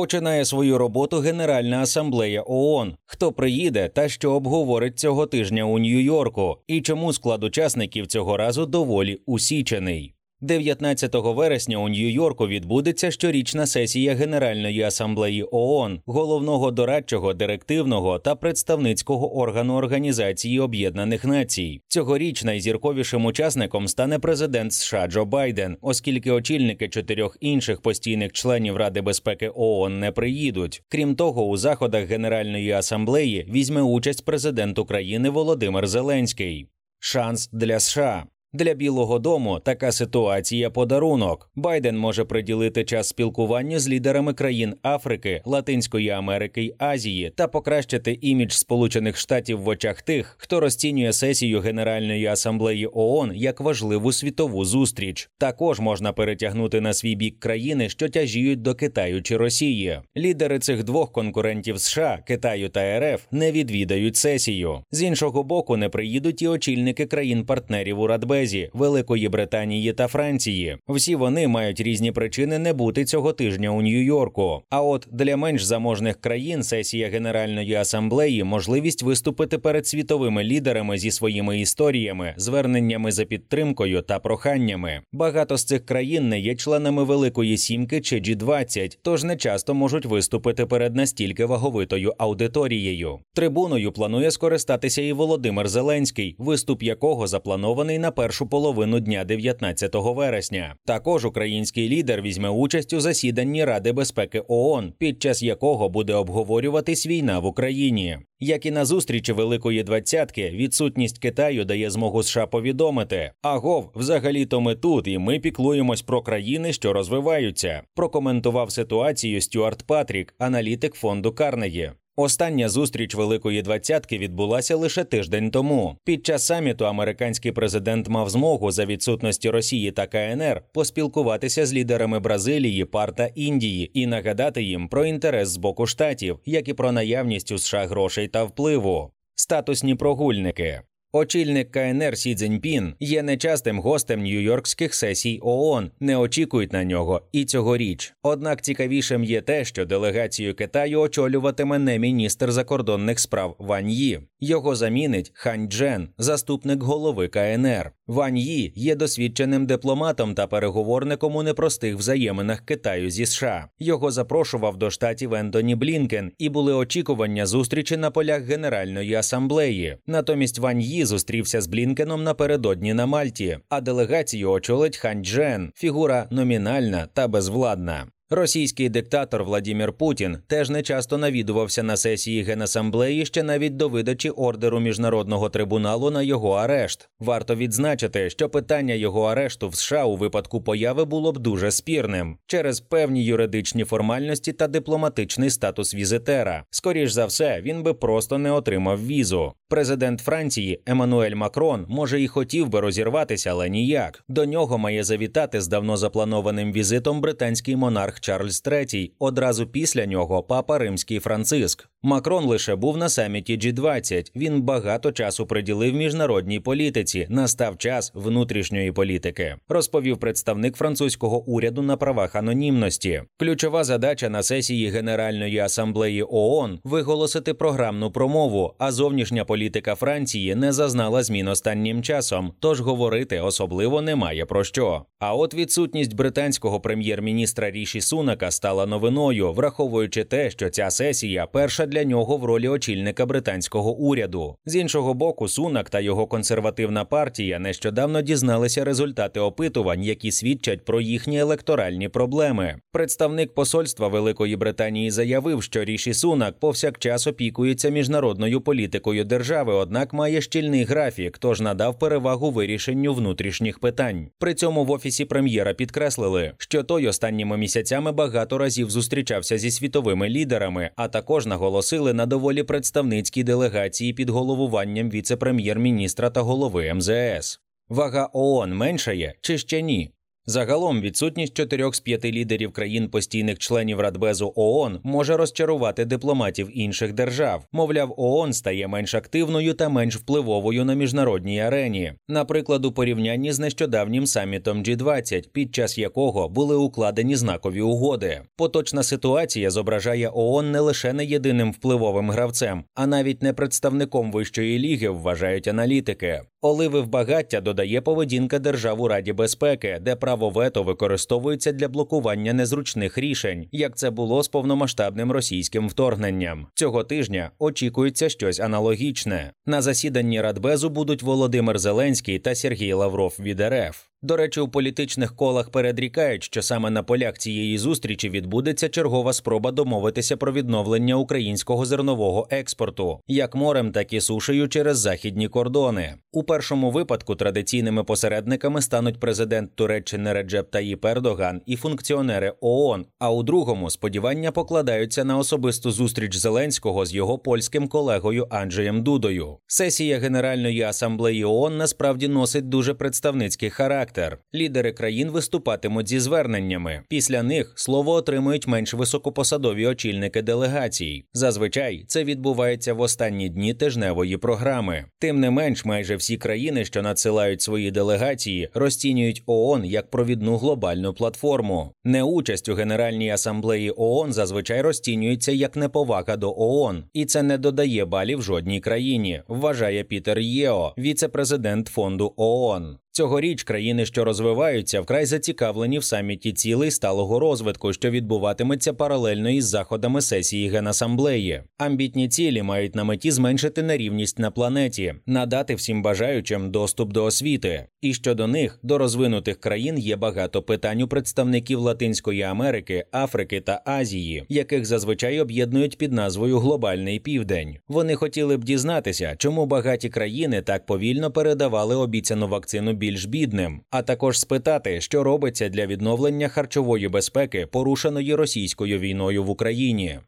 Починає свою роботу Генеральна асамблея ООН. Хто приїде та що обговорить цього тижня у Нью-Йорку, і чому склад учасників цього разу доволі усічений. 19 вересня у Нью-Йорку відбудеться щорічна сесія Генеральної асамблеї ООН, головного дорадчого, директивного та представницького органу Організації Об'єднаних Націй. Цьогоріч найзірковішим учасником стане президент США Джо Байден, оскільки очільники чотирьох інших постійних членів Ради безпеки ООН не приїдуть. Крім того, у заходах Генеральної асамблеї візьме участь президент України Володимир Зеленський. Шанс для США для Білого Дому така ситуація подарунок. Байден може приділити час спілкуванню з лідерами країн Африки, Латинської Америки й Азії та покращити імідж Сполучених Штатів в очах тих, хто розцінює сесію Генеральної асамблеї ООН як важливу світову зустріч. Також можна перетягнути на свій бік країни, що тяжіють до Китаю чи Росії. Лідери цих двох конкурентів США, Китаю та РФ, не відвідають сесію. З іншого боку, не приїдуть і очільники країн-партнерів у Радбе. Норвезії, Великої Британії та Франції. Всі вони мають різні причини не бути цього тижня у Нью-Йорку. А от для менш заможних країн сесія Генеральної асамблеї можливість виступити перед світовими лідерами зі своїми історіями, зверненнями за підтримкою та проханнями. Багато з цих країн не є членами Великої Сімки чи G20, тож не часто можуть виступити перед настільки ваговитою аудиторією. Трибуною планує скористатися і Володимир Зеленський, виступ якого запланований на першу половину дня 19 вересня. Також український лідер візьме участь у засіданні Ради безпеки ООН, під час якого буде обговорюватись війна в Україні. Як і на зустрічі Великої двадцятки, відсутність Китаю дає змогу США повідомити: Агов, взагалі-то ми тут, і ми піклуємось про країни, що розвиваються. Прокоментував ситуацію Стюарт Патрік, аналітик фонду Карнегі. Остання зустріч Великої двадцятки відбулася лише тиждень тому. Під час саміту американський президент мав змогу за відсутності Росії та КНР поспілкуватися з лідерами Бразилії, ПАР та Індії і нагадати їм про інтерес з боку штатів, як і про наявність у США грошей та впливу. Статусні прогульники Очільник КНР Сі Цзіньпін є нечастим гостем нью-йоркських сесій ООН, не очікують на нього і цьогоріч. Однак цікавішим є те, що делегацію Китаю очолюватиме не міністр закордонних справ Ван Ї. Його замінить Хань Чжен, заступник голови КНР. Вань Ї є досвідченим дипломатом та переговорником у непростих взаєминах Китаю зі США. Його запрошував до штатів Ентоні Блінкен, і були очікування зустрічі на полях Генеральної асамблеї. Натомість Вань Ї зустрівся з Блінкеном напередодні на Мальті, а делегацію очолить Хань Джен, фігура номінальна та безвладна. Російський диктатор Владімір Путін теж не часто навідувався на сесії Генасамблеї ще навіть до видачі ордеру міжнародного трибуналу на його арешт. Варто відзначити, що питання його арешту в США у випадку появи було б дуже спірним через певні юридичні формальності та дипломатичний статус візитера. Скоріш за все, він би просто не отримав візу. Президент Франції Еммануель Макрон може і хотів би розірватися, але ніяк. До нього має завітати з давно запланованим візитом британський монарх. Чарльз III, одразу після нього папа Римський Франциск. Макрон лише був на саміті G20. Він багато часу приділив міжнародній політиці. Настав час внутрішньої політики, розповів представник французького уряду на правах анонімності. Ключова задача на сесії Генеральної асамблеї ООН – виголосити програмну промову. А зовнішня політика Франції не зазнала змін останнім часом, тож говорити особливо немає про що. А от відсутність британського прем'єр-міністра Ріші Сунака стала новиною, враховуючи те, що ця сесія перша для нього в ролі очільника британського уряду. З іншого боку, Сунак та його консервативна партія нещодавно дізналися результати опитувань, які свідчать про їхні електоральні проблеми. Представник посольства Великої Британії заявив, що Ріші Сунак повсякчас опікується міжнародною політикою держави, однак має щільний графік, тож надав перевагу вирішенню внутрішніх питань. При цьому в офісі прем'єра підкреслили, що той останніми місяцями багато разів зустрічався зі світовими лідерами, а також наголосили на доволі представницькій делегації під головуванням віце-прем'єр-міністра та голови МЗС. Вага ООН меншає чи ще ні? Загалом відсутність чотирьох з п'яти лідерів країн постійних членів Радбезу ООН може розчарувати дипломатів інших держав. Мовляв, ООН стає менш активною та менш впливовою на міжнародній арені. Наприклад, у порівнянні з нещодавнім самітом G20, під час якого були укладені знакові угоди. Поточна ситуація зображає ООН не лише не єдиним впливовим гравцем, а навіть не представником вищої ліги, вважають аналітики. Оливи в багаття додає поведінка держав у Раді безпеки, де право вето використовується для блокування незручних рішень, як це було з повномасштабним російським вторгненням. Цього тижня очікується щось аналогічне. На засіданні Радбезу будуть Володимир Зеленський та Сергій Лавров від РФ. До речі, у політичних колах передрікають, що саме на полях цієї зустрічі відбудеться чергова спроба домовитися про відновлення українського зернового експорту, як морем, так і сушею через західні кордони. У першому випадку традиційними посередниками стануть президент Туреччини Реджеп Таїп Ердоган і функціонери ООН. А у другому сподівання покладаються на особисту зустріч Зеленського з його польським колегою Анджеєм Дудою. Сесія Генеральної асамблеї ООН насправді носить дуже представницький характер характер. Лідери країн виступатимуть зі зверненнями. Після них слово отримують менш високопосадові очільники делегацій. Зазвичай це відбувається в останні дні тижневої програми. Тим не менш, майже всі країни, що надсилають свої делегації, розцінюють ООН як провідну глобальну платформу. Неучасть у Генеральній асамблеї ООН зазвичай розцінюється як неповага до ООН, і це не додає балів жодній країні, вважає Пітер Єо, віце-президент фонду ООН. Цьогоріч країни, що розвиваються, вкрай зацікавлені в саміті цілей сталого розвитку, що відбуватиметься паралельно із заходами сесії Генасамблеї. Амбітні цілі мають на меті зменшити нерівність на планеті, надати всім бажаючим доступ до освіти. І щодо них до розвинутих країн є багато питань у представників Латинської Америки, Африки та Азії, яких зазвичай об'єднують під назвою Глобальний Південь. Вони хотіли б дізнатися, чому багаті країни так повільно передавали обіцяну вакцину більш бідним, а також спитати, що робиться для відновлення харчової безпеки, порушеної російською війною в Україні.